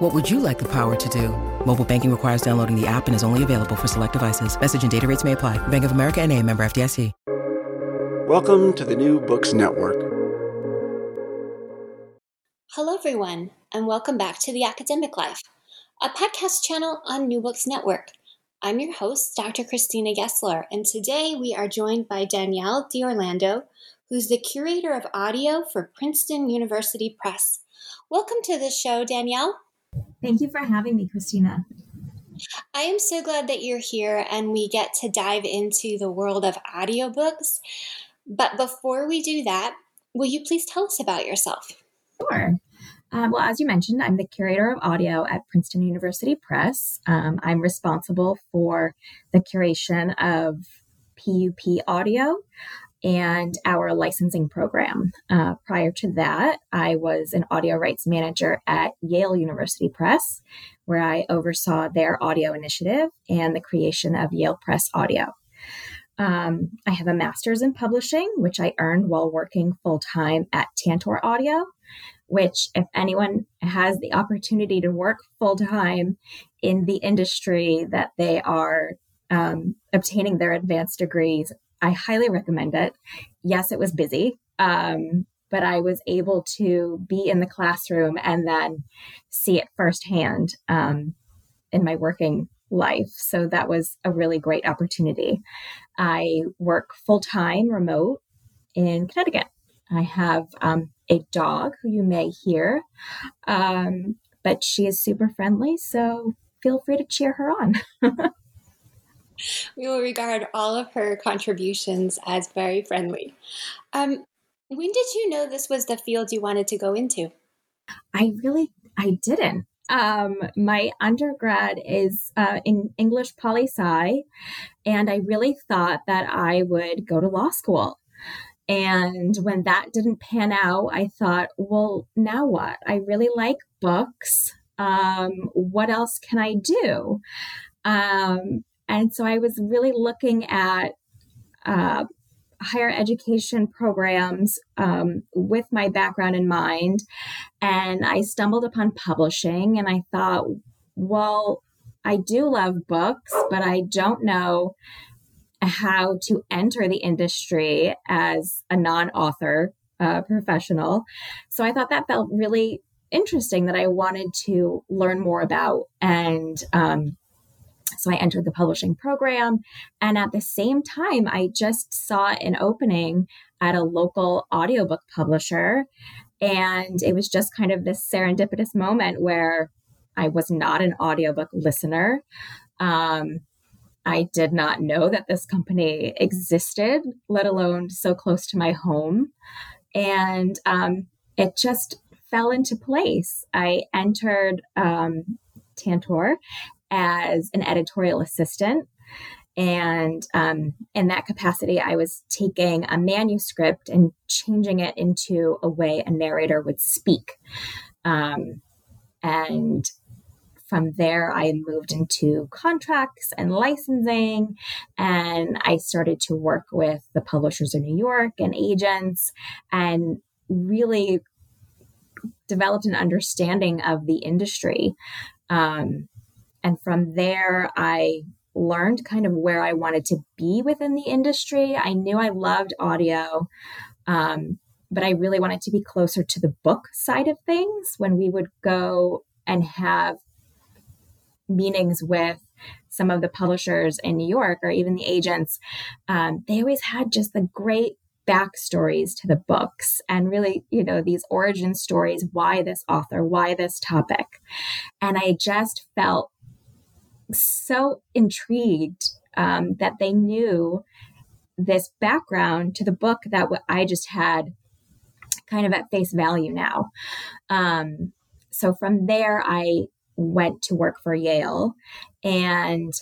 What would you like the power to do? Mobile banking requires downloading the app and is only available for select devices. Message and data rates may apply. Bank of America and a member FDIC. Welcome to the New Books Network. Hello, everyone, and welcome back to The Academic Life, a podcast channel on New Books Network. I'm your host, Dr. Christina Gessler, and today we are joined by Danielle D'Orlando, who's the curator of audio for Princeton University Press. Welcome to the show, Danielle. Thank you for having me, Christina. I am so glad that you're here and we get to dive into the world of audiobooks. But before we do that, will you please tell us about yourself? Sure. Um, well, as you mentioned, I'm the curator of audio at Princeton University Press. Um, I'm responsible for the curation of PUP audio and our licensing program. Uh, prior to that, I was an audio rights manager at Yale University Press, where I oversaw their audio initiative and the creation of Yale Press Audio. Um, I have a master's in publishing, which I earned while working full time at Tantor Audio, which, if anyone has the opportunity to work full time in the industry that they are um, obtaining their advanced degrees, I highly recommend it. Yes, it was busy, um, but I was able to be in the classroom and then see it firsthand um, in my working life. So that was a really great opportunity. I work full time remote in Connecticut. I have um, a dog who you may hear, um, but she is super friendly. So feel free to cheer her on. we will regard all of her contributions as very friendly. Um, when did you know this was the field you wanted to go into? I really, I didn't. Um, my undergrad is uh, in English poli sci, and I really thought that I would go to law school. And when that didn't pan out, I thought, well, now what? I really like books. Um, what else can I do? Um, and so I was really looking at uh, higher education programs um, with my background in mind. And I stumbled upon publishing and I thought, well, I do love books, but I don't know how to enter the industry as a non author uh, professional. So I thought that felt really interesting that I wanted to learn more about. And um, so I entered the publishing program. And at the same time, I just saw an opening at a local audiobook publisher. And it was just kind of this serendipitous moment where I was not an audiobook listener. Um, I did not know that this company existed, let alone so close to my home. And um, it just fell into place. I entered um, Tantor as an editorial assistant. And um, in that capacity, I was taking a manuscript and changing it into a way a narrator would speak. Um, and from there, I moved into contracts and licensing, and I started to work with the publishers in New York and agents, and really developed an understanding of the industry. Um, and from there, I learned kind of where I wanted to be within the industry. I knew I loved audio, um, but I really wanted to be closer to the book side of things when we would go and have meetings with some of the publishers in New York or even the agents. Um, they always had just the great backstories to the books and really, you know, these origin stories why this author, why this topic. And I just felt so intrigued um, that they knew this background to the book that I just had kind of at face value now. Um, so from there, I went to work for Yale and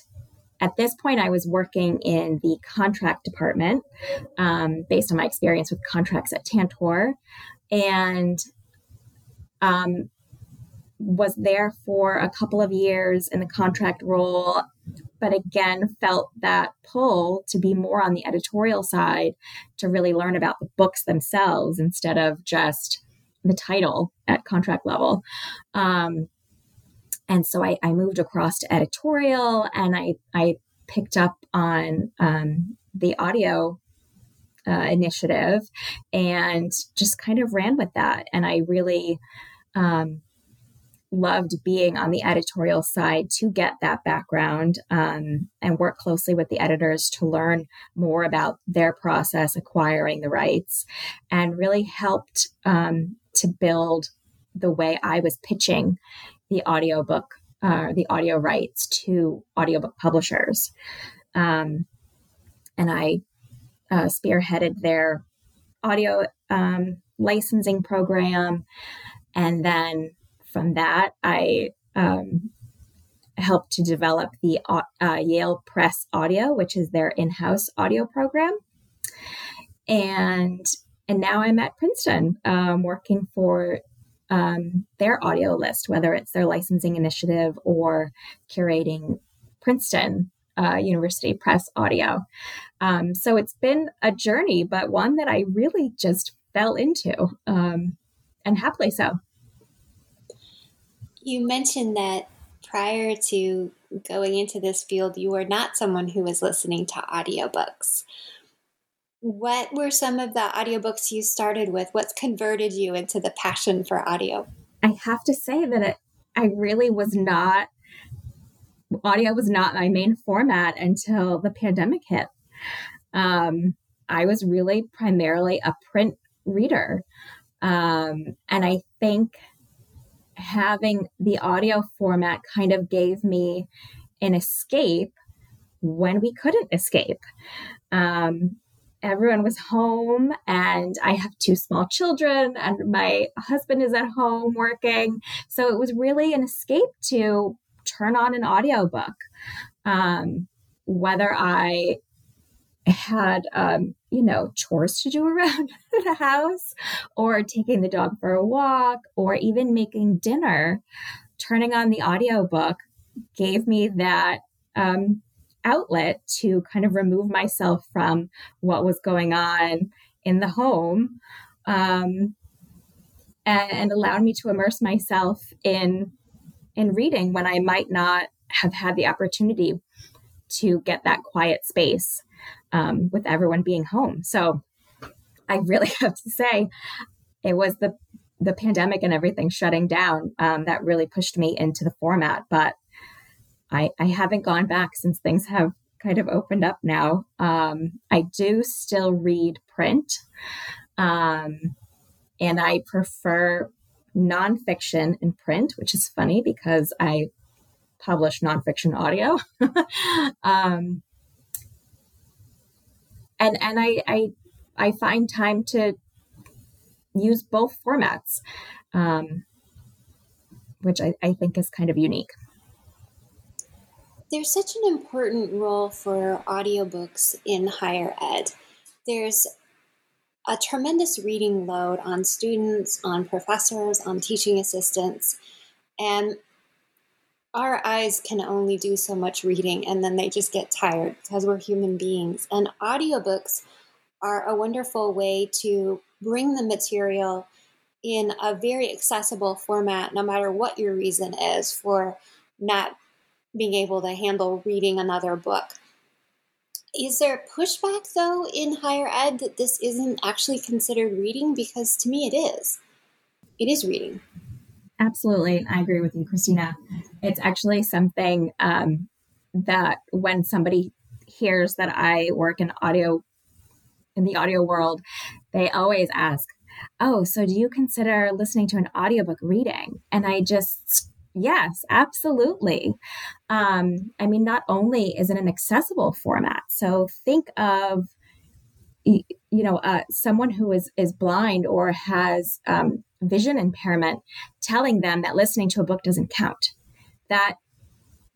at this point, I was working in the contract department um, based on my experience with contracts at Tantor, and um, was there for a couple of years in the contract role, but again felt that pull to be more on the editorial side to really learn about the books themselves instead of just the title at contract level. Um, and so I, I, moved across to editorial and I, I picked up on um, the audio uh, initiative and just kind of ran with that. And I really um, loved being on the editorial side to get that background um, and work closely with the editors to learn more about their process acquiring the rights and really helped um, to build the way I was pitching the audiobook, uh, the audio rights to audiobook publishers. Um, and I uh, spearheaded their audio um, licensing program. And then from that, I um, helped to develop the uh, Yale Press Audio, which is their in-house audio program, and and now I'm at Princeton, um, working for um, their audio list, whether it's their licensing initiative or curating Princeton uh, University Press Audio. Um, so it's been a journey, but one that I really just fell into, um, and happily so. You mentioned that prior to going into this field, you were not someone who was listening to audiobooks. What were some of the audiobooks you started with? What's converted you into the passion for audio? I have to say that it, I really was not, audio was not my main format until the pandemic hit. Um, I was really primarily a print reader. Um, and I think having the audio format kind of gave me an escape when we couldn't escape. Um, everyone was home, and I have two small children, and my husband is at home working. So it was really an escape to turn on an audiobook. Um, whether I had um, you know chores to do around the house or taking the dog for a walk or even making dinner turning on the audiobook gave me that um, outlet to kind of remove myself from what was going on in the home um, and, and allowed me to immerse myself in in reading when I might not have had the opportunity to get that quiet space um, with everyone being home. So I really have to say, it was the the pandemic and everything shutting down um, that really pushed me into the format. But I, I haven't gone back since things have kind of opened up now. Um, I do still read print, um, and I prefer nonfiction in print, which is funny because I publish nonfiction audio. um, and and I, I I find time to use both formats, um, which I, I think is kind of unique. There's such an important role for audiobooks in higher ed. There's a tremendous reading load on students, on professors, on teaching assistants, and our eyes can only do so much reading and then they just get tired because we're human beings. And audiobooks are a wonderful way to bring the material in a very accessible format, no matter what your reason is for not being able to handle reading another book. Is there pushback though in higher ed that this isn't actually considered reading? Because to me it is. It is reading. Absolutely. and I agree with you, Christina. It's actually something um, that when somebody hears that I work in audio, in the audio world, they always ask, Oh, so do you consider listening to an audiobook reading? And I just, yes, absolutely. Um, I mean, not only is it an accessible format, so think of you know uh, someone who is is blind or has um, vision impairment telling them that listening to a book doesn't count that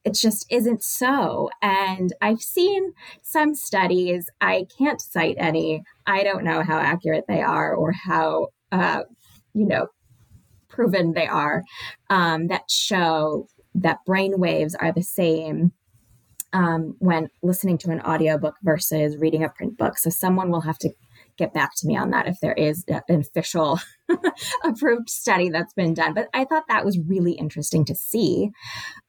it just isn't so. And I've seen some studies, I can't cite any. I don't know how accurate they are or how, uh, you know, proven they are um, that show that brain waves are the same um, when listening to an audiobook versus reading a print book. So someone will have to get back to me on that if there is an official approved study that's been done. But I thought that was really interesting to see.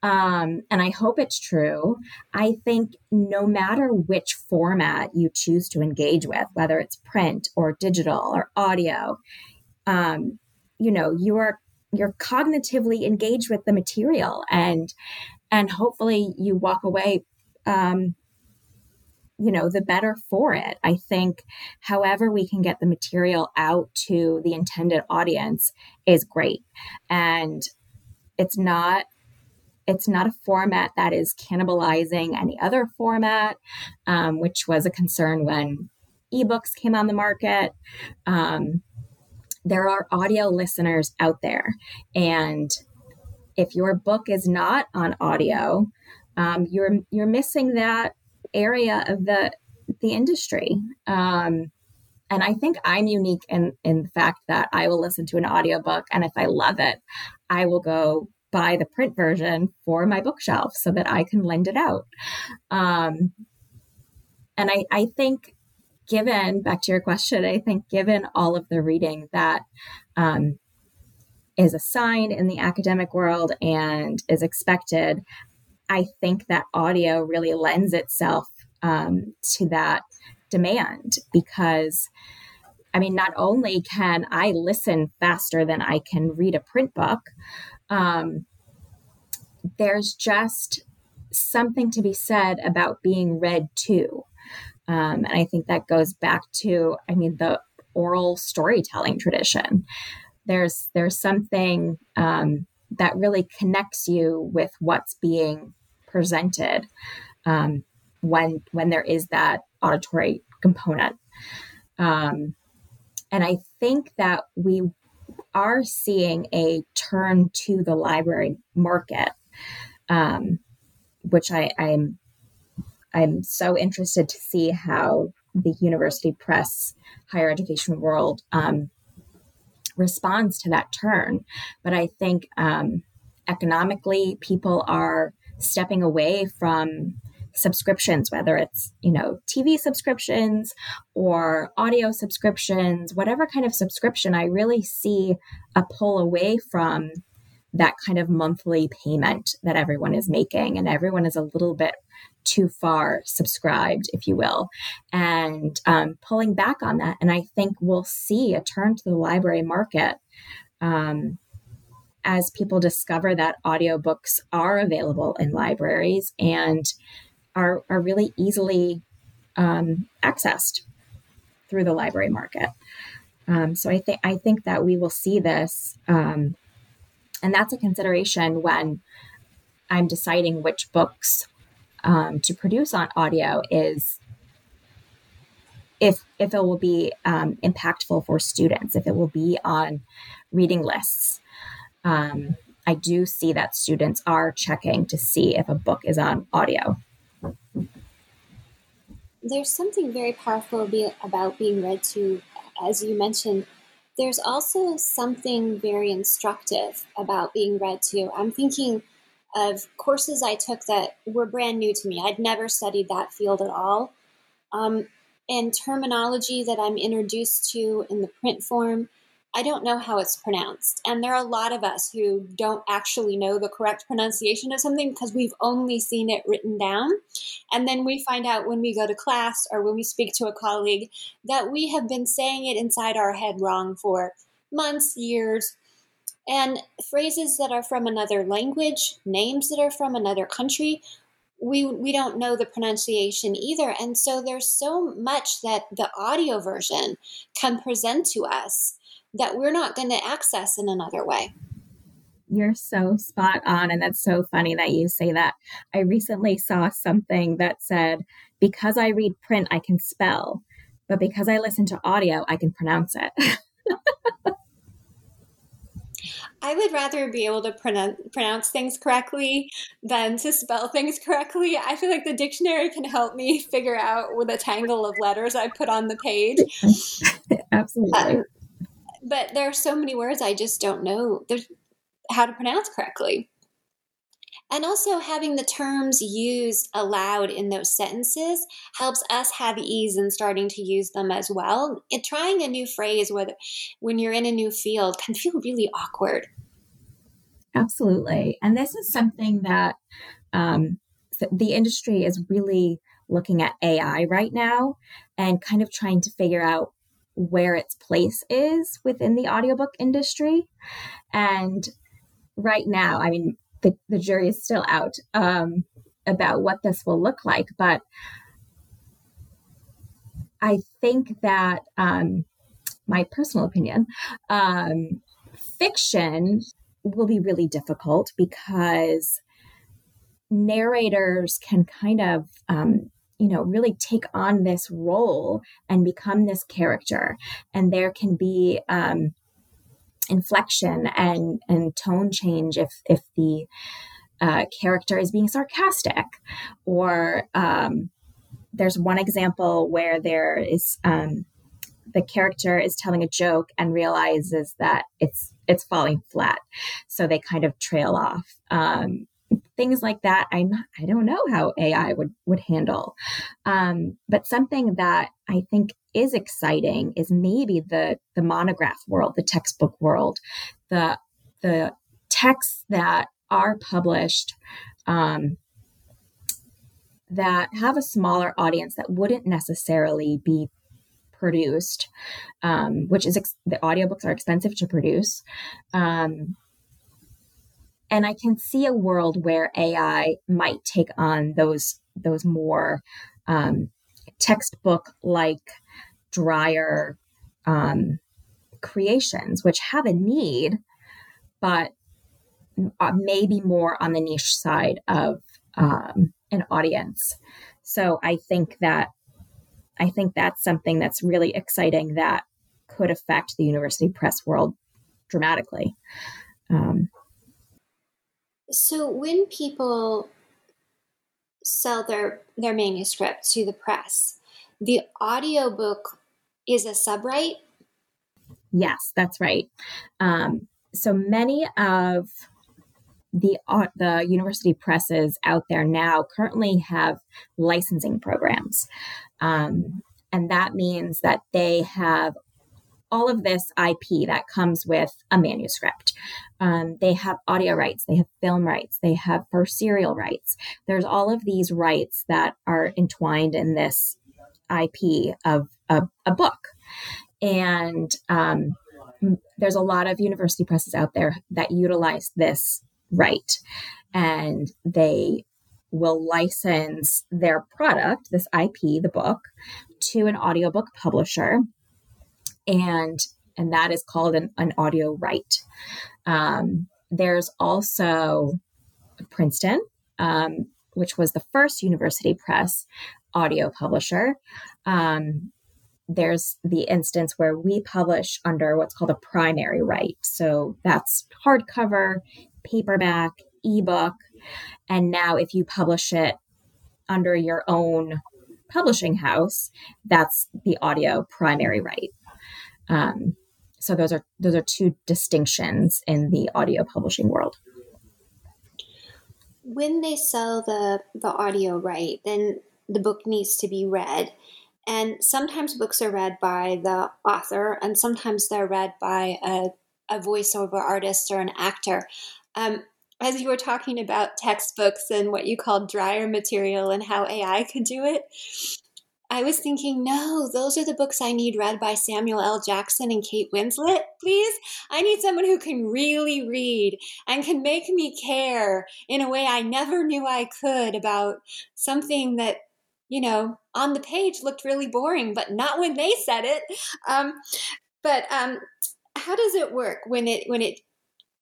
Um, and I hope it's true. I think no matter which format you choose to engage with, whether it's print or digital or audio, um, you know, you are you're cognitively engaged with the material and and hopefully you walk away um, you know, the better for it. I think however we can get the material out to the intended audience is great. And it's not it's not a format that is cannibalizing any other format, um, which was a concern when ebooks came on the market. Um, there are audio listeners out there, and if your book is not on audio, um, you're you're missing that area of the the industry. Um, and I think I'm unique in in the fact that I will listen to an audiobook and if I love it, I will go buy the print version for my bookshelf so that I can lend it out. Um, and I, I think given back to your question, I think given all of the reading that um, is assigned in the academic world and is expected, I think that audio really lends itself um, to that demand because I mean, not only can I listen faster than I can read a print book, um, there's just something to be said about being read to. Um, and I think that goes back to, I mean, the oral storytelling tradition. There's there's something um, that really connects you with what's being presented um, when when there is that auditory component. Um, and I think that we are seeing a turn to the library market, um, which I, I'm I'm so interested to see how the university press higher education world um, responds to that turn. But I think um, economically, people are stepping away from subscriptions, whether it's, you know, TV subscriptions or audio subscriptions, whatever kind of subscription, I really see a pull away from that kind of monthly payment that everyone is making. And everyone is a little bit too far subscribed, if you will, and um, pulling back on that. And I think we'll see a turn to the library market. Um, as people discover that audiobooks are available in libraries and are, are really easily um, accessed through the library market. Um, so I think I think that we will see this, um, and that's a consideration when I'm deciding which books um, to produce on audio. Is if if it will be um, impactful for students, if it will be on reading lists. Um, I do see that students are checking to see if a book is on audio. There's something very powerful about being read to, as you mentioned. There's also something very instructive about being read to. I'm thinking of courses I took that were brand new to me. I'd never studied that field at all. Um, and terminology that I'm introduced to in the print form I don't know how it's pronounced. And there are a lot of us who don't actually know the correct pronunciation of something because we've only seen it written down. And then we find out when we go to class or when we speak to a colleague that we have been saying it inside our head wrong for months, years. And phrases that are from another language, names that are from another country, we we don't know the pronunciation either and so there's so much that the audio version can present to us that we're not going to access in another way. You're so spot on. And that's so funny that you say that. I recently saw something that said, because I read print, I can spell, but because I listen to audio, I can pronounce it. I would rather be able to pronounce, pronounce things correctly than to spell things correctly. I feel like the dictionary can help me figure out with a tangle of letters I put on the page. Absolutely. Uh, but there are so many words I just don't know how to pronounce correctly. And also, having the terms used aloud in those sentences helps us have ease in starting to use them as well. Trying a new phrase with, when you're in a new field can feel really awkward. Absolutely. And this is something that um, the industry is really looking at AI right now and kind of trying to figure out where its place is within the audiobook industry. And right now, I mean, the, the jury is still out um, about what this will look like. But I think that um, my personal opinion, um, fiction will be really difficult because narrators can kind of um, you know really take on this role and become this character. And there can be um, inflection and and tone change if if the uh, character is being sarcastic or um, there's one example where there is um, the character is telling a joke and realizes that it's it's falling flat. So they kind of trail off um, things like that i'm i don't know how ai would would handle um, but something that i think is exciting is maybe the the monograph world the textbook world the the texts that are published um, that have a smaller audience that wouldn't necessarily be produced, um, which is ex- the audiobooks are expensive to produce. Um, and I can see a world where AI might take on those those more um, textbook like drier um, creations, which have a need, but uh, maybe more on the niche side of um, an audience. So I think that I think that's something that's really exciting that could affect the university press world dramatically. Um, so when people sell their their manuscript to the press, the audiobook is a subright. Yes, that's right. Um, so many of the uh, the university presses out there now currently have licensing programs, um, and that means that they have all of this IP that comes with a manuscript. Um, they have audio rights, they have film rights, they have for serial rights. There's all of these rights that are entwined in this IP of a, a book, and um, there's a lot of university presses out there that utilize this right. And they will license their product, this IP, the book, to an audiobook publisher. And and that is called an, an audio right. Um, there's also Princeton, um, which was the first university press audio publisher. Um, there's the instance where we publish under what's called a primary right. So that's hardcover, paperback, ebook. And now, if you publish it under your own publishing house, that's the audio primary right. Um, so those are those are two distinctions in the audio publishing world. When they sell the the audio right, then the book needs to be read. And sometimes books are read by the author, and sometimes they're read by a, a voiceover artist or an actor. Um, as you were talking about textbooks and what you called drier material and how AI could do it, I was thinking, no, those are the books I need read by Samuel L. Jackson and Kate Winslet, please. I need someone who can really read and can make me care in a way I never knew I could about something that, you know, on the page looked really boring, but not when they said it. Um, but um, how does it work when it when it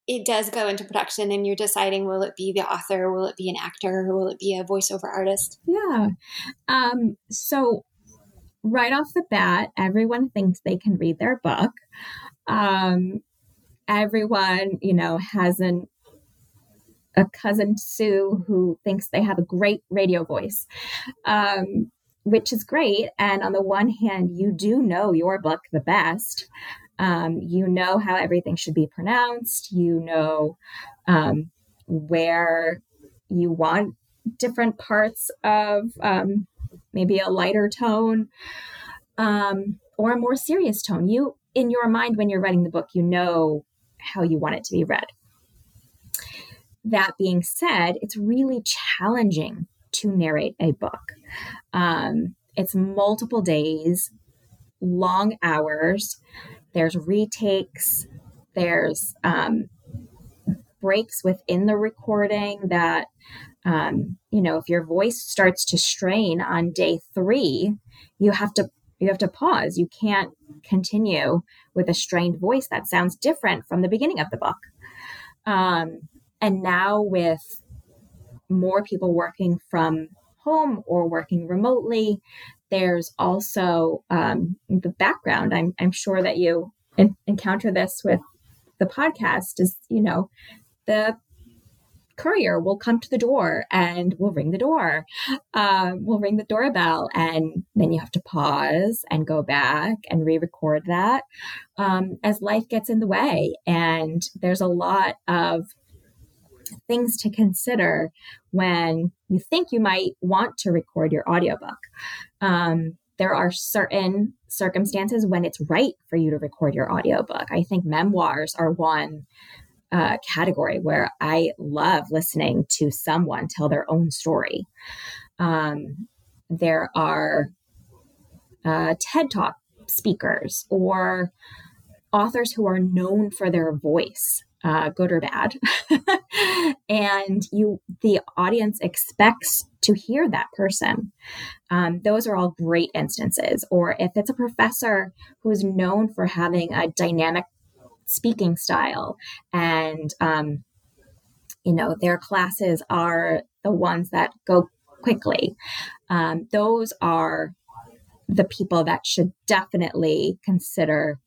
it does go into production and you're deciding will it be the author? Will it be an actor? Will it be a voiceover artist? Yeah. Um, so right off the bat everyone thinks they can read their book. Um, everyone, you know, has an a cousin Sue who thinks they have a great radio voice, um, which is great. And on the one hand, you do know your book the best. Um, you know how everything should be pronounced. You know um, where you want different parts of um, maybe a lighter tone um, or a more serious tone. You, in your mind, when you're writing the book, you know how you want it to be read. That being said, it's really challenging to narrate a book. Um, it's multiple days, long hours. There's retakes. There's um, breaks within the recording that, um, you know, if your voice starts to strain on day three, you have to you have to pause. You can't continue with a strained voice that sounds different from the beginning of the book. Um, and now, with more people working from home or working remotely, there's also um, the background. I'm, I'm sure that you in- encounter this with the podcast is, you know, the courier will come to the door and will ring the door. Um, will ring the doorbell, and then you have to pause and go back and re record that um, as life gets in the way. And there's a lot of things to consider when you think you might want to record your audiobook. Um, there are certain circumstances when it's right for you to record your audiobook. I think memoirs are one uh, category where I love listening to someone tell their own story. Um, there are uh, TED Talk speakers or authors who are known for their voice uh, good or bad. and you, the audience expects to hear that person. Um, those are all great instances. Or if it's a professor who's known for having a dynamic speaking style and, um, you know, their classes are the ones that go quickly. Um, those are the people that should definitely consider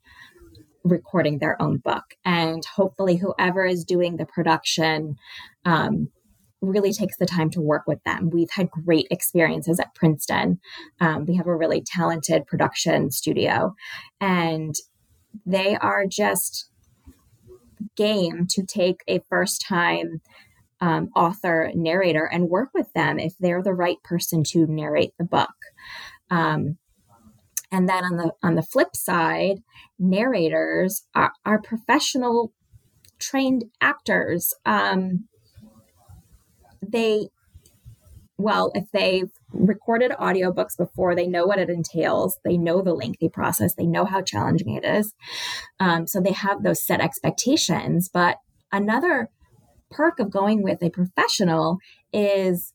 recording their own book. And hopefully, whoever is doing the production um, really takes the time to work with them. We've had great experiences at Princeton. Um, we have a really talented production studio, and they are just game to take a first time um, author narrator and work with them if they're the right person to narrate the book. Um, and then on the on the flip side, narrators are, are professional trained actors. Um, they well, if they've recorded audiobooks before, they know what it entails. They know the lengthy process. They know how challenging it is. Um, so they have those set expectations. But another perk of going with a professional is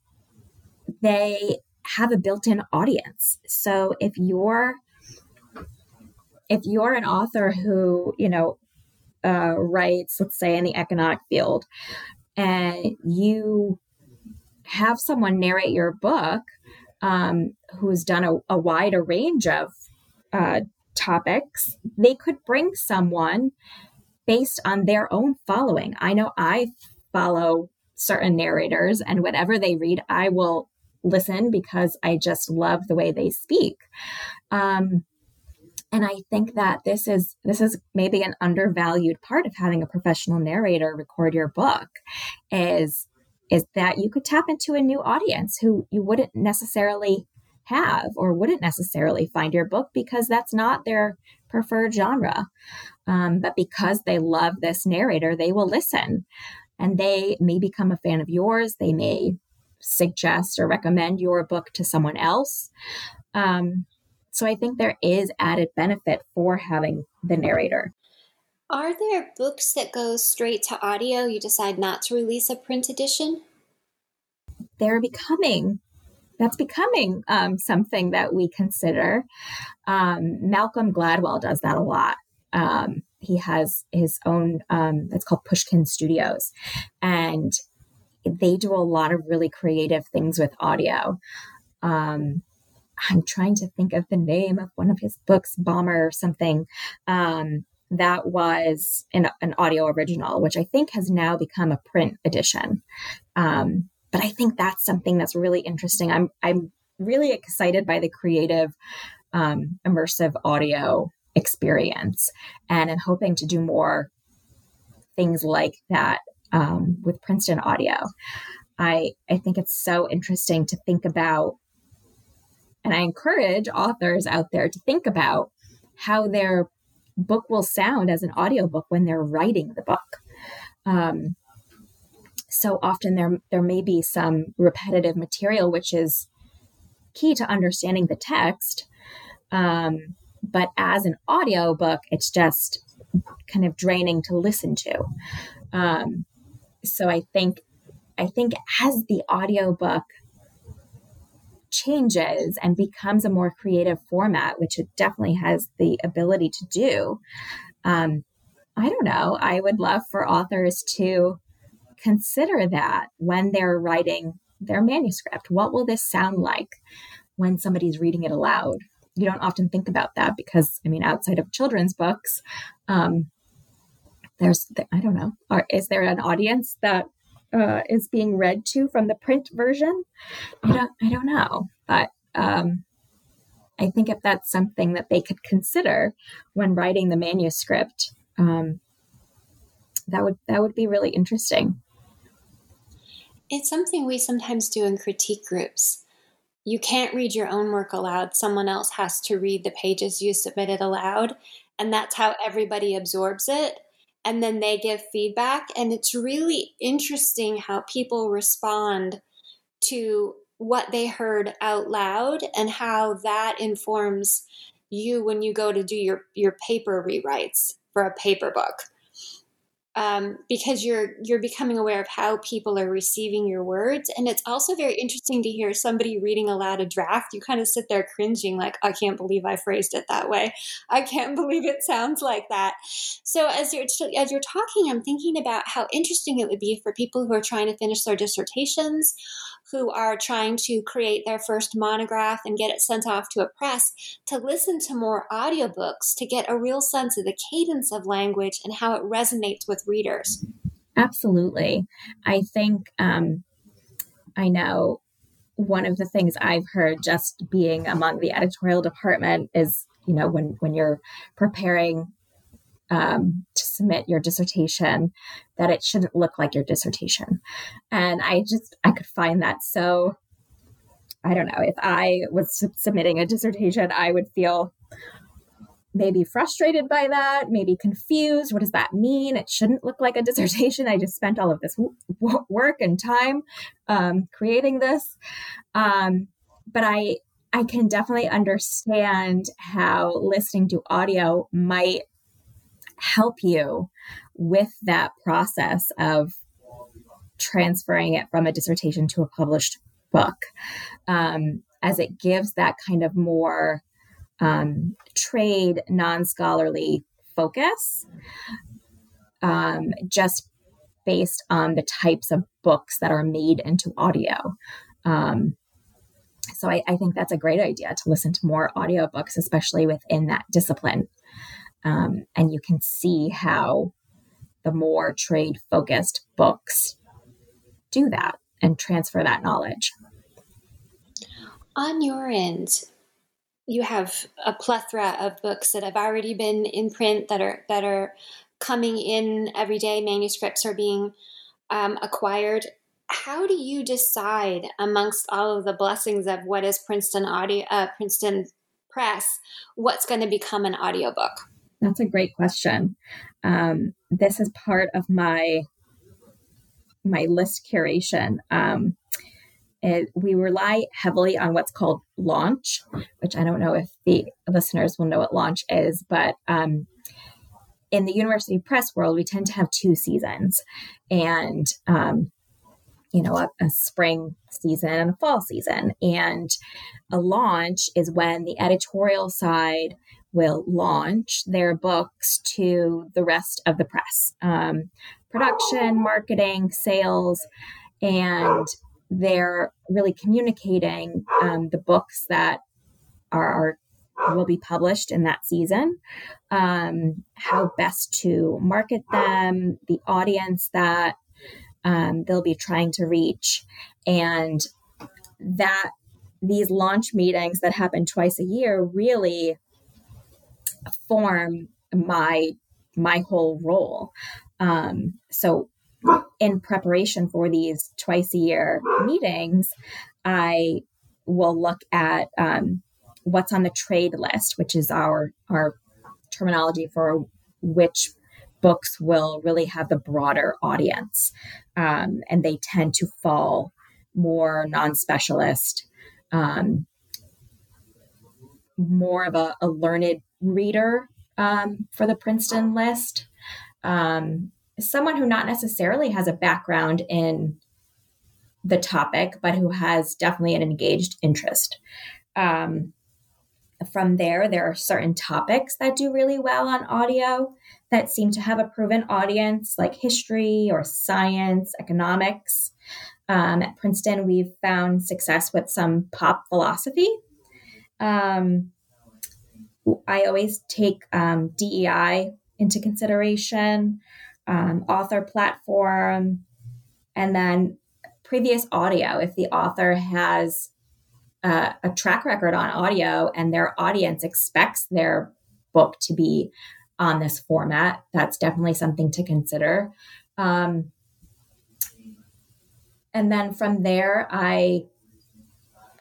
they have a built-in audience. So if you're if you're an author who, you know, uh, writes, let's say, in the economic field, and you have someone narrate your book um, who's done a, a wider range of uh, topics, they could bring someone based on their own following. I know I follow certain narrators, and whatever they read, I will listen because I just love the way they speak. Um, and i think that this is this is maybe an undervalued part of having a professional narrator record your book is is that you could tap into a new audience who you wouldn't necessarily have or wouldn't necessarily find your book because that's not their preferred genre. Um, but because they love this narrator they will listen. And they may become a fan of yours. They may suggest or recommend your book to someone else. Um, so I think there is added benefit for having the narrator. Are there books that go straight to audio? You decide not to release a print edition? They're becoming that's becoming um, something that we consider. Um, Malcolm Gladwell does that a lot. Um, he has his own, um, it's called Pushkin Studios, and they do a lot of really creative things with audio. Um, I'm trying to think of the name of one of his books, Bomber or something. Um, that was an, an audio original, which I think has now become a print edition. Um, but I think that's something that's really interesting. I'm I'm really excited by the creative, um, immersive audio experience, and I'm hoping to do more things like that um, with Princeton Audio. I I think it's so interesting to think about, and I encourage authors out there to think about how their book will sound as an audiobook when they're writing the book. Um, so often there there may be some repetitive material which is key to understanding the text um, but as an audiobook it's just kind of draining to listen to um, so i think i think as the audiobook changes and becomes a more creative format which it definitely has the ability to do um, i don't know i would love for authors to consider that when they're writing their manuscript. What will this sound like when somebody's reading it aloud? You don't often think about that because, I mean, outside of children's books, um, there's, I don't know, are, is there an audience that uh, is being read to from the print version? I don't, I don't know, but um, I think if that's something that they could consider when writing the manuscript, um, that would that would be really interesting. It's something we sometimes do in critique groups. You can't read your own work aloud, someone else has to read the pages you submitted aloud, and that's how everybody absorbs it. And then they give feedback, and it's really interesting how people respond to what they heard out loud and how that informs you when you go to do your, your paper rewrites for a paper book um, because you're you're becoming aware of how people are receiving your words. And it's also very interesting to hear somebody reading aloud a draft. You kind of sit there cringing like i can't believe i phrased it that way. I can't believe it sounds like that. So as you're as you're talking i'm thinking about how interesting it would be for people who are trying to finish their dissertations who are trying to create their first monograph and get it sent off to a press to listen to more audiobooks to get a real sense of the cadence of language and how it resonates with readers. Absolutely. I think um, I know one of the things I've heard just being among the editorial department is, you know, when when you're preparing um, to submit your dissertation that it shouldn't look like your dissertation. And I just, I could find that so, I don't know, if I was submitting a dissertation, I would feel maybe frustrated by that, maybe confused. What does that mean? It shouldn't look like a dissertation. I just spent all of this w- work and time um, creating this. Um, but I, I can definitely understand how listening to audio might help you with that process of transferring it from a dissertation to a published book, um, as it gives that kind of more um, trade, non scholarly focus, um, just based on the types of books that are made into audio. Um, so I, I, think that's a great idea to listen to more audiobooks, especially within that discipline. Um, and you can see how the more trade focused books do that and transfer that knowledge. On your end, you have a plethora of books that have already been in print that are that are coming in every day. Manuscripts are being um, acquired. How do you decide amongst all of the blessings of what is Princeton audio, uh, Princeton Press, what's going to become an audiobook? That's a great question. Um, this is part of my my list curation. Um, it, we rely heavily on what's called launch, which I don't know if the listeners will know what launch is, but um, in the university press world, we tend to have two seasons, and um, you know, a, a, spring season and a fall season. And a launch is when the editorial side will launch their books to the rest of the press um, production, marketing, sales, and they're really communicating um, the books that are will be published in that season, um, how best to market them, the audience that um, they'll be trying to reach, and that these launch meetings that happen twice a year really form my my whole role. Um, so, in preparation for these twice a year meetings, I will look at um, what's on the trade list, which is our our terminology for which books will really have the broader audience, um, and they tend to fall more non-specialist, um, more of a, a learned reader um, for the Princeton list. Um, someone who not necessarily has a background in the topic, but who has definitely an engaged interest. Um, from there, there are certain topics that do really well on audio that seem to have a proven audience, like history or science, economics. Um, at Princeton, we've found success with some pop philosophy. Um, I always take um, DEI into consideration, um, author platform, and then previous audio. If the author has uh, a track record on audio and their audience expects their book to be on this format, that's definitely something to consider. Um, and then from there, I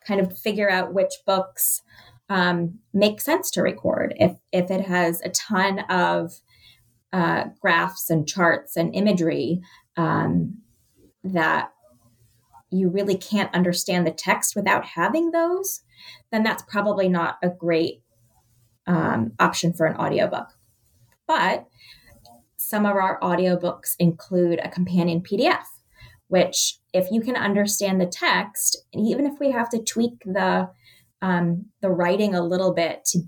kind of figure out which books um, make sense to record. If if it has a ton of uh, graphs and charts and imagery um, that you really can't understand the text without having those, then that's probably not a great um, option for an audiobook. But some of our audiobooks include a companion PDF, which, if you can understand the text, even if we have to tweak the um, the writing a little bit to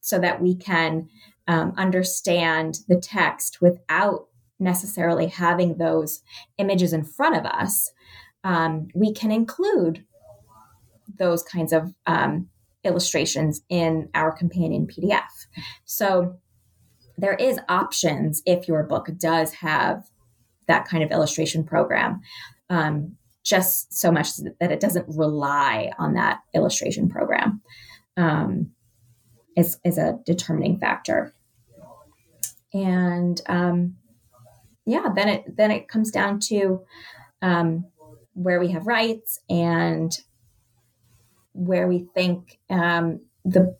so that we can um, understand the text without necessarily having those images in front of us, um, we can include those kinds of um, illustrations in our companion PDF. So there is options if your book does have that kind of illustration program. Um, just so much that it doesn't rely on that illustration program um, is, is a determining factor. And um, yeah, then it then it comes down to um, where we have rights and where we think um, the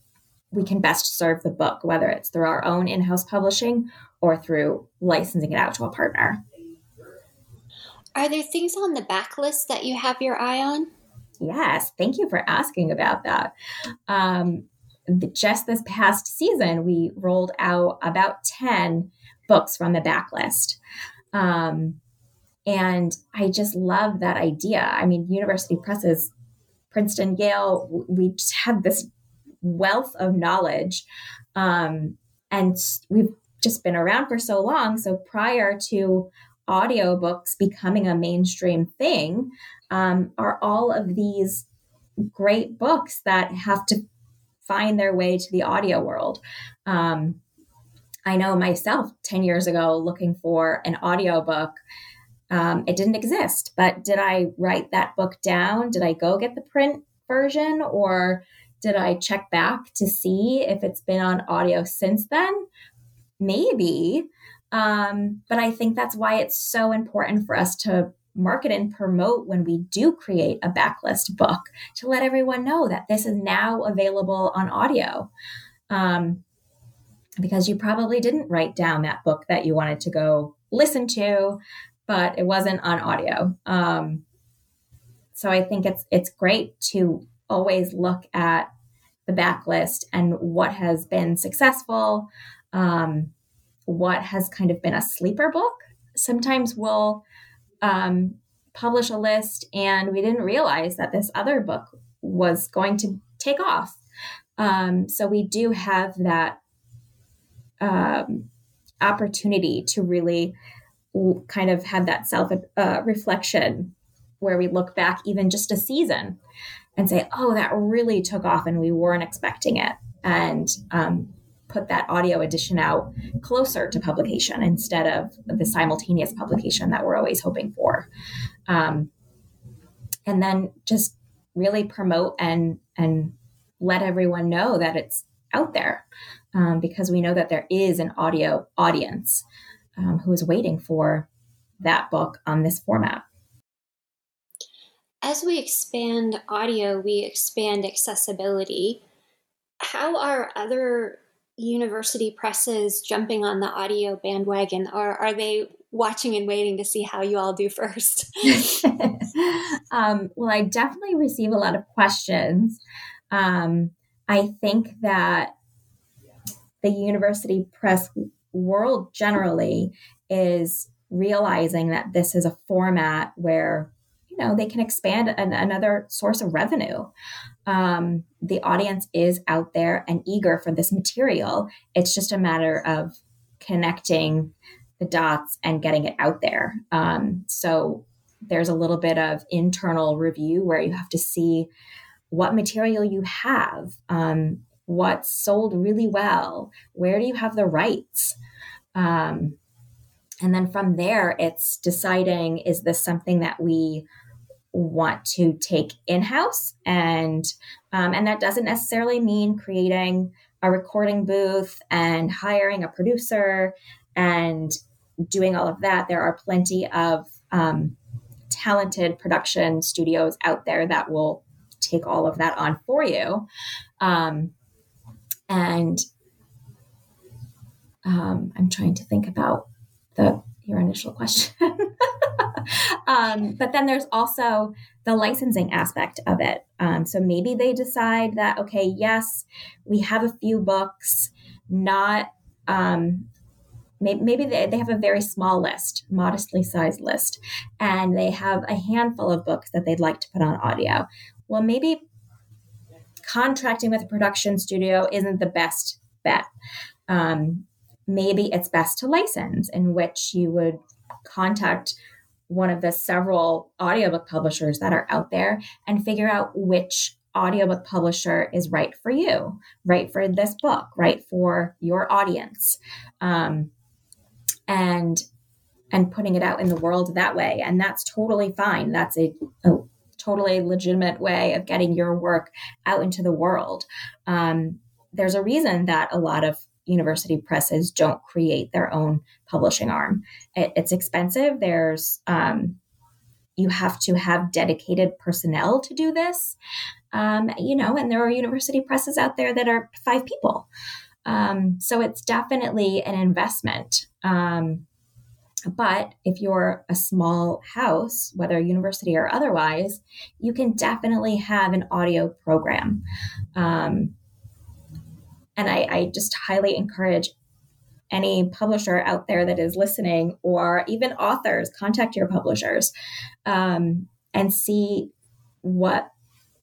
we can best serve the book, whether it's through our own in-house publishing or through licensing it out to a partner. Are there things on the backlist that you have your eye on? Yes, thank you for asking about that. Um, just this past season, we rolled out about 10 books from the backlist. Um, and I just love that idea. I mean, university presses, Princeton, Yale, we just have this wealth of knowledge. Um, and we've just been around for so long. So prior to audiobooks becoming a mainstream thing um, are all of these great books that have to find their way to the audio world. Um, I know myself 10 years ago looking for an audiobook. Um, it didn't exist, but did I write that book down? Did I go get the print version or did I check back to see if it's been on audio since then? Maybe. Um, but I think that's why it's so important for us to market and promote when we do create a backlist book to let everyone know that this is now available on audio. Um, because you probably didn't write down that book that you wanted to go listen to, but it wasn't on audio. Um, so I think it's it's great to always look at the backlist and what has been successful, um, what has kind of been a sleeper book. Sometimes we'll um, publish a list and we didn't realize that this other book was going to take off. Um, so we do have that um, opportunity to really kind of have that self uh, reflection where we look back even just a season and say, oh, that really took off and we weren't expecting it. and um, put that audio edition out closer to publication instead of the simultaneous publication that we're always hoping for. Um, and then just really promote and and let everyone know that it's out there um, because we know that there is an audio audience um, who is waiting for that book on this format. As we expand audio, we expand accessibility. How are other university presses jumping on the audio bandwagon, or are they watching and waiting to see how you all do first? um, well, I definitely receive a lot of questions. Um, I think that the university press world generally is realizing that this is a format where you know they can expand an, another source of revenue um, the audience is out there and eager for this material. It's just a matter of connecting the dots and getting it out there. Um, so there's a little bit of internal review where you have to see what material you have um, what's sold really well where do you have the rights? Um, and then from there, it's deciding is this something that we want to take in house, and um, and that doesn't necessarily mean creating a recording booth and hiring a producer and doing all of that. There are plenty of um, talented production studios out there that will take all of that on for you. Um, and um, I'm trying to think about the your initial question. um, but then there's also the licensing aspect of it. Um, so maybe they decide that okay, yes, we have a few books, not um, maybe they, they have a very small list, modestly sized list, and they have a handful of books that they'd like to put on audio. Well, maybe contracting with a production studio isn't the best bet. Um, maybe it's best to license, in which you would contact one of the several audiobook publishers that are out there and figure out which audiobook publisher is right for you, right for this book, right for your audience. Um, and and putting it out in the world that way. And that's totally fine. That's a, a totally legitimate way of getting your work out into the world. Um, there's a reason that a lot of university presses don't create their own publishing arm. It, it's expensive. There's um, you have to have dedicated personnel to do this. Um, you know, and there are university presses out there that are five people. Um, so it's definitely an investment. Um, but if you're a small house, whether university or otherwise, you can definitely have an audio program. Um, and I, I just highly encourage any publisher out there that is listening, or even authors, contact your publishers um, and see what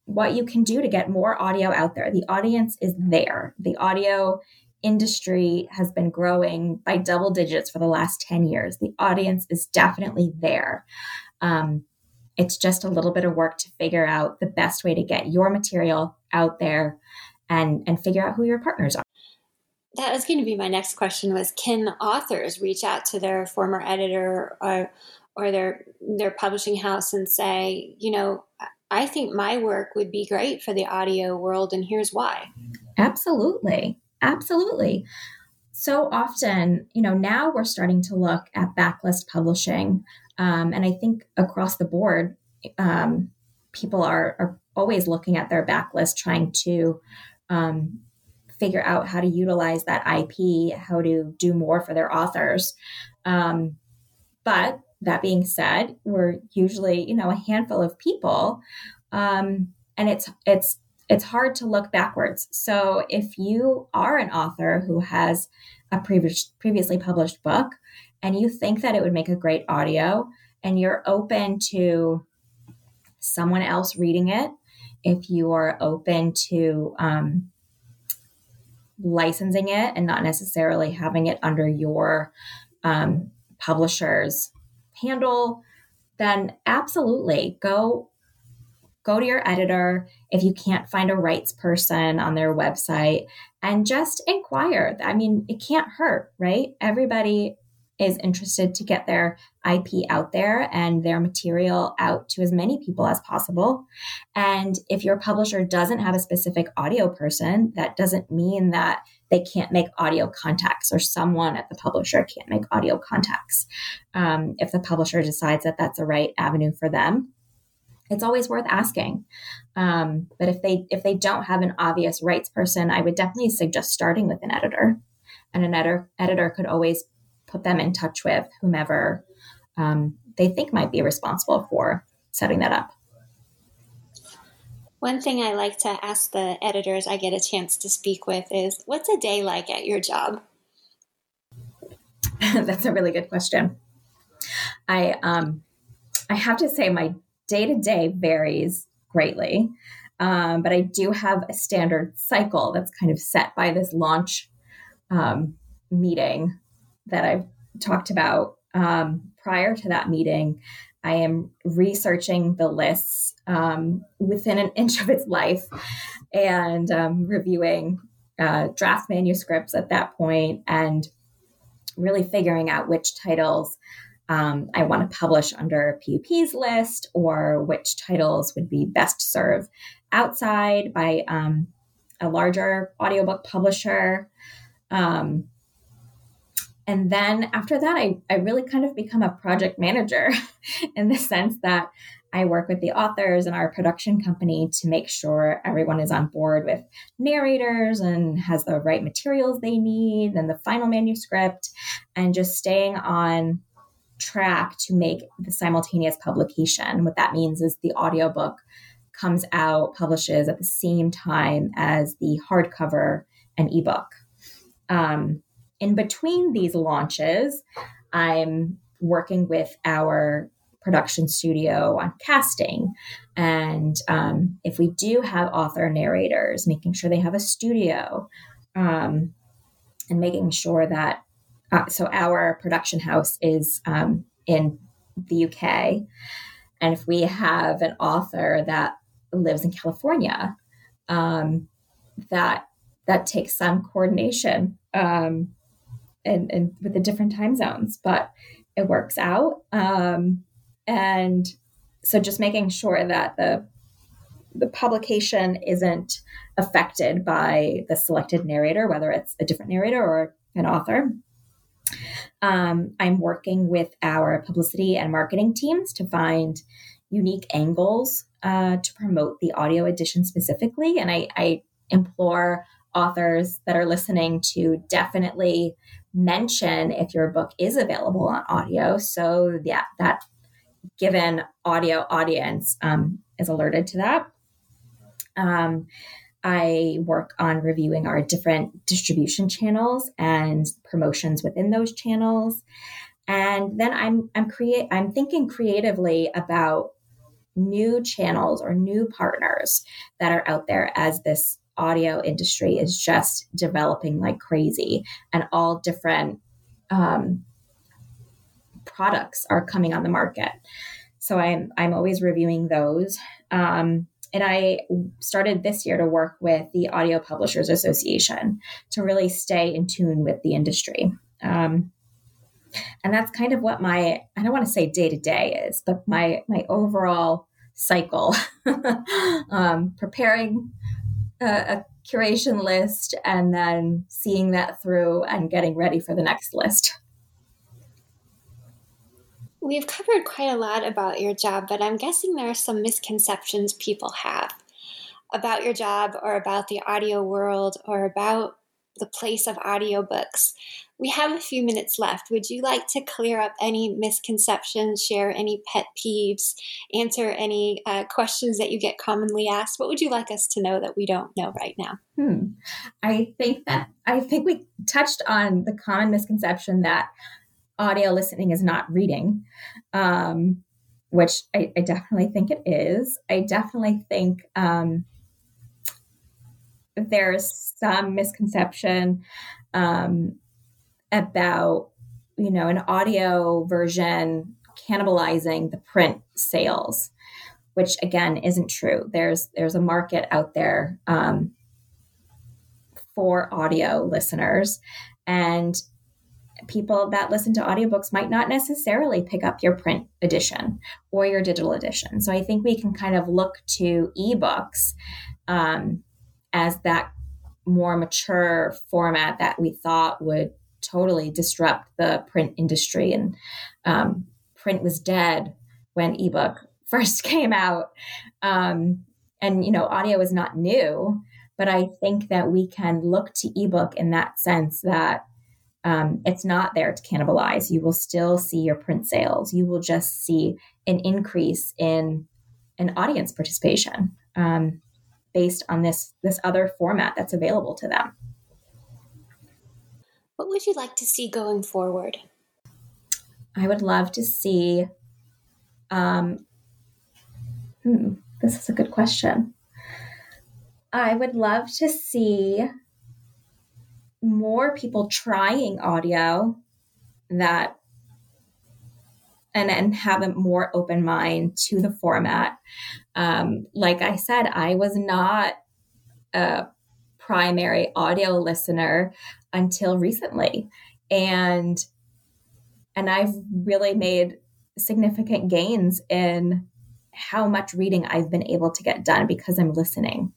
what you can do to get more audio out there. The audience is there. The audio industry has been growing by double digits for the last 10 years. The audience is definitely there. Um, it's just a little bit of work to figure out the best way to get your material out there and and figure out who your partners are. That was going to be my next question was can authors reach out to their former editor or or their their publishing house and say you know i think my work would be great for the audio world and here's why absolutely. Absolutely. So often you know now we're starting to look at backlist publishing um, and i think across the board um, people are, are always looking at their backlist trying to um, figure out how to utilize that IP, how to do more for their authors. Um, but that being said, we're usually you know a handful of people, um, and it's it's it's hard to look backwards. So if you are an author who has a previous previously published book and you think that it would make a great audio and you're open to someone else reading it, if you are open to um, licensing it and not necessarily having it under your um, publisher's handle, then absolutely go go to your editor if you can't find a rights person on their website and just inquire. I mean, it can't hurt, right? Everybody is interested to get their IP out there and their material out to as many people as possible. And if your publisher doesn't have a specific audio person, that doesn't mean that they can't make audio contacts or someone at the publisher can't make audio contacts. Um, if the publisher decides that that's the right avenue for them, it's always worth asking. Um, but if they if they don't have an obvious rights person, I would definitely suggest starting with an editor. And an editor editor could always put them in touch with whomever um, they think might be responsible for setting that up. One thing I like to ask the editors I get a chance to speak with is what's a day like at your job? That's a really good question. I um I have to say my day to day varies greatly. Um, but I do have a standard cycle that's kind of set by this launch um, meeting that I've talked about um, prior to that meeting. I am researching the lists um, within an inch of its life and um, reviewing uh, draft manuscripts at that point and really figuring out which titles um, I want to publish under PUP's list or which titles would be best served outside by um, a larger audiobook publisher. Um, and then after that, I, I really kind of become a project manager in the sense that I work with the authors and our production company to make sure everyone is on board with narrators and has the right materials they need and the final manuscript and just staying on track to make the simultaneous publication. What that means is the audiobook comes out, publishes at the same time as the hardcover and ebook. Um, in between these launches, I'm working with our production studio on casting. And um, if we do have author narrators, making sure they have a studio um, and making sure that, uh, so our production house is um, in the UK. And if we have an author that lives in California, um, that that takes some coordination um, and, and with the different time zones, but it works out. Um, and so just making sure that the the publication isn't affected by the selected narrator, whether it's a different narrator or an author. Um, I'm working with our publicity and marketing teams to find unique angles uh, to promote the audio edition specifically. And I, I implore authors that are listening to definitely mention if your book is available on audio. So yeah that given audio audience um, is alerted to that. Um, i work on reviewing our different distribution channels and promotions within those channels. And then i'm i'm create i'm thinking creatively about new channels or new partners that are out there as this audio industry is just developing like crazy and all different um, products are coming on the market. So i'm i'm always reviewing those. Um, and i started this year to work with the audio publishers association to really stay in tune with the industry. Um, and that's kind of what my i don't want to say day to day is but my my overall cycle. Um, preparing a, a curation list and then seeing that through and getting ready for the next list. We've covered quite a lot about your job, but I'm guessing there are some misconceptions people have about your job or about the audio world or about the place of audiobooks. We have a few minutes left. Would you like to clear up any misconceptions, share any pet peeves, answer any uh, questions that you get commonly asked? What would you like us to know that we don't know right now? Hmm. I think that I think we touched on the common misconception that audio listening is not reading, um, which I, I, definitely think it is. I definitely think um, there's some misconception um, about you know an audio version cannibalizing the print sales which again isn't true. There's there's a market out there um, for audio listeners, and people that listen to audiobooks might not necessarily pick up your print edition or your digital edition. So I think we can kind of look to ebooks um, as that more mature format that we thought would totally disrupt the print industry. And um, print was dead when ebook first came out. Um, and, you know, audio is not new, but I think that we can look to ebook in that sense that um, it's not there to cannibalize. You will still see your print sales. You will just see an increase in an audience participation um, based on this this other format that's available to them. What would you like to see going forward? I would love to see. Um, hmm, this is a good question. I would love to see more people trying audio that and and have a more open mind to the format. Um, like I said, I was not a primary audio listener until recently, and and I've really made significant gains in how much reading I've been able to get done because I'm listening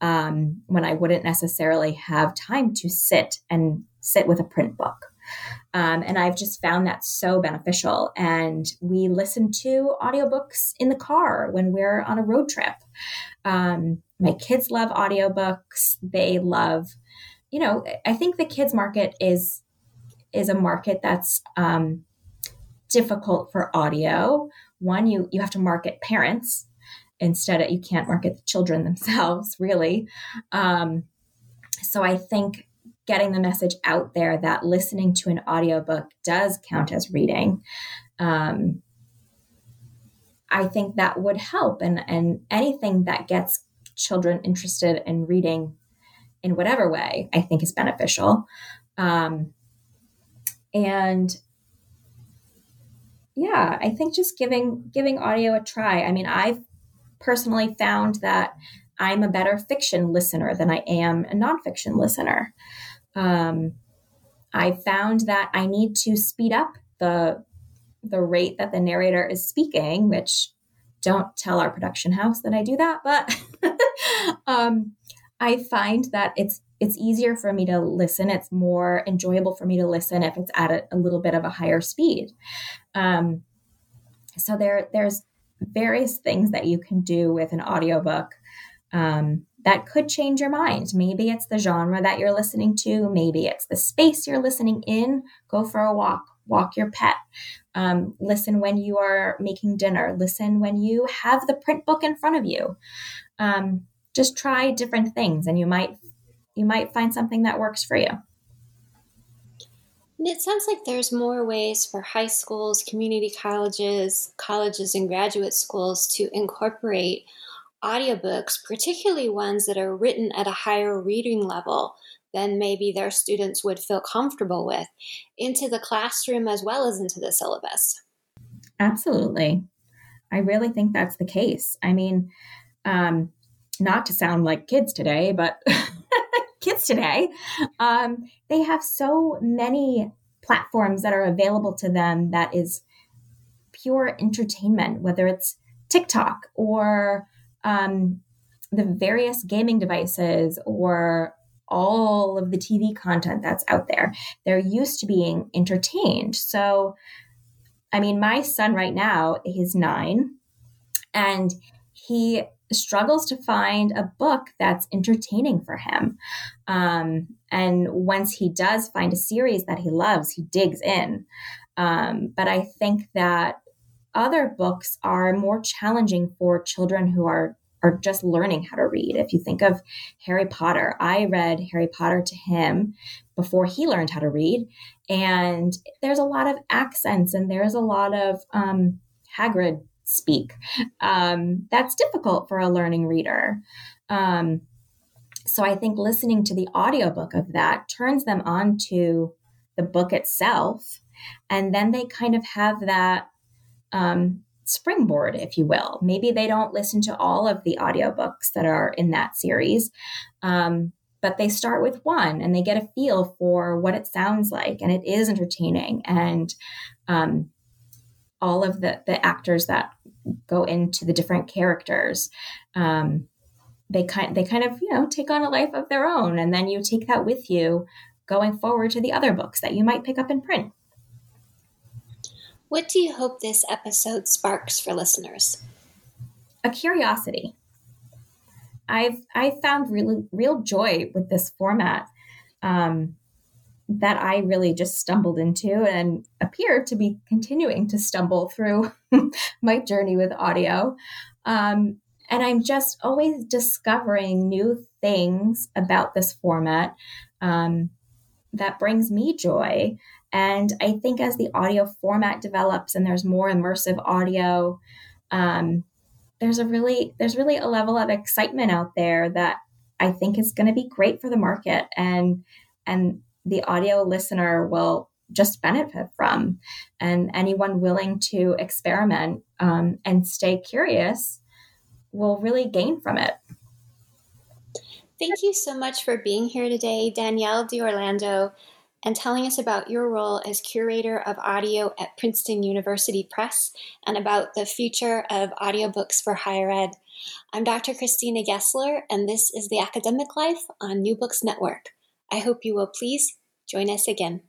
um, when I wouldn't necessarily have time to sit and sit with a print book. Um, and I've just found that so beneficial. And we listen to audiobooks in the car when we're on a road trip. Um, my kids love audiobooks. They love, you know, I think the kids market is is a market that's um, difficult for audio. One you you have to market parents instead of you can't market the children themselves really. Um, so i think getting the message out there that listening to an audiobook does count as reading um, i think that would help. And and anything that gets children interested in reading in whatever way i think is beneficial um, and yeah, I think just giving giving audio a try. I mean, I've personally found that I'm a better fiction listener than I am a nonfiction listener. Um, I found that I need to speed up the the rate that the narrator is speaking, which don't tell our production house that I do that, but um, I find that it's it's easier for me to listen. It's more enjoyable for me to listen if it's at a, a little bit of a higher speed. Um, so there, there's various things that you can do with an audiobook um, that could change your mind. Maybe it's the genre that you're listening to. Maybe it's the space you're listening in. Go for a walk. Walk your pet. Um, listen when you are making dinner. Listen when you have the print book in front of you. Um, just try different things, and you might you might find something that works for you. It sounds like there's more ways for high schools, community colleges, colleges, and graduate schools to incorporate audiobooks, particularly ones that are written at a higher reading level than maybe their students would feel comfortable with, into the classroom as well as into the syllabus. Absolutely. I really think that's the case. I mean, um, not to sound like kids today, but kids today, um, they have so many platforms that are available to them that is pure entertainment, whether it's TikTok or um, the various gaming devices or all of the TV content that's out there. They're used to being entertained. So, I mean, my son right now, he's nine, and he struggles to find a book that's entertaining for him. Um, and once he does find a series that he loves, he digs in. Um, but I think that other books are more challenging for children who are are just learning how to read. If you think of Harry Potter, I read Harry Potter to him before he learned how to read, and there's a lot of accents and there's a lot of um, Hagrid speak. Um, that's difficult for a learning reader. Um, so I think listening to the audiobook of that turns them on to the book itself. And then they kind of have that um, springboard, if you will. Maybe they don't listen to all of the audiobooks that are in that series, um, but they start with one and they get a feel for what it sounds like, and it is entertaining. And um, all of the the actors that go into the different characters. Um, they kind they kind of you know take on a life of their own, and then you take that with you going forward to the other books that you might pick up in print. What do you hope this episode sparks for listeners? A curiosity. I've I found real real joy with this format um, that I really just stumbled into and appear to be continuing to stumble through my journey with audio. Um, and I'm just always discovering new things about this format um, that brings me joy. And I think as the audio format develops and there's more immersive audio, um, there's a really there's really a level of excitement out there that I think is going to be great for the market and and the audio listener will just benefit from. And anyone willing to experiment um, and stay curious will really gain from it. Thank you so much for being here today, Danielle D'Orlando, and telling us about your role as curator of audio at Princeton University Press and about the future of audiobooks for higher ed. I'm Dr. Christina Gessler, and this is The Academic Life on New Books Network. I hope you will please join us again.